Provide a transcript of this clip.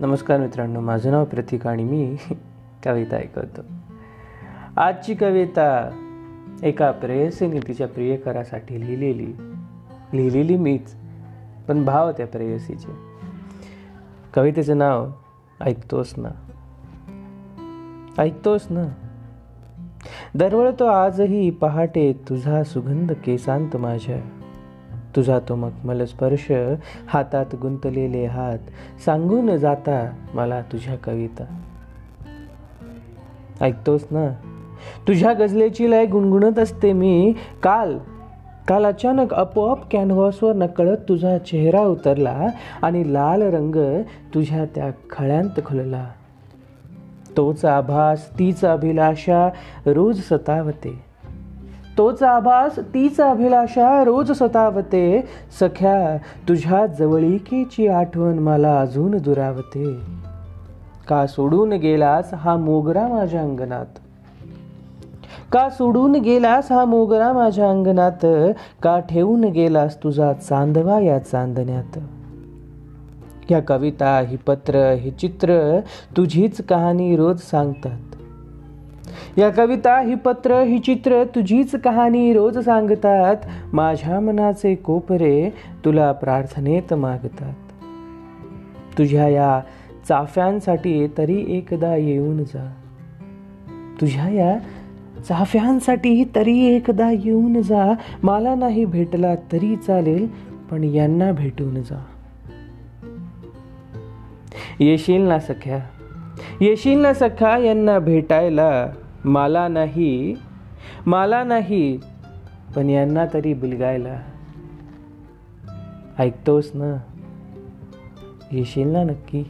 नमस्कार मित्रांनो माझं नाव प्रतीक आणि मी कविता ऐकवतो आजची कविता एका प्रेयसीने तिच्या प्रियकरासाठी लिहिलेली. लिहिलेली मीच पण भाव त्या प्रेयसीचे. कवितेचं नाव ऐकतोस ना? ऐकतोस ना? दरवळतो आजही पहाटे तुझा सुगंध केसांत माझ्या. तुझा तो मखमल स्पर्श हातात गुंतलेले हात. सांगून जाता मला तुझ्या कविता. ऐकतोस ना? तुझ्या गजलेची लय गुणगुणत असते मी. काल काल अचानक आपोआप कॅनव्हासवर नकळत तुझा चेहरा उतरला आणि लाल रंग तुझ्या त्या खळ्यांत खुलला. तोच आभास तीच अभिलाषा रोज सतावते. तोच आभास तीच अभिलाषा रोज सतावते सख्या तुझ्या जवळीकेची आठवण मला अजून दुरावते. का सोडून गेलास हा मोगरा माझ्या अंगणात? का सोडून गेलास हा मोगरा माझ्या अंगणात? का ठेवून गेलास तुझा चांदवा या चांदण्यात? या कविता ही पत्र ही चित्र तुझीच कहाणी रोज सांगतात. या कविता ही पत्र ही चित्र तुझीच कहाणी रोज सांगतात. माझ्या मनाचे कोपरे तुला प्रार्थनेत मागतात. तुझ्या या चाफ्यांसाठी तरी एकदा येऊन जा. तुझ्या या चाफ्यांसाठी तरी एकदा येऊन जा. मला नाही भेटला तरी चालेल पण यांना भेटून जा. येशील ना सख्या? येशील ना सखा यांना भेटायला. मला नाही मला नाही पण यांना तरी बिलगायला. ऐकतोस ना? येशील ना नक्की?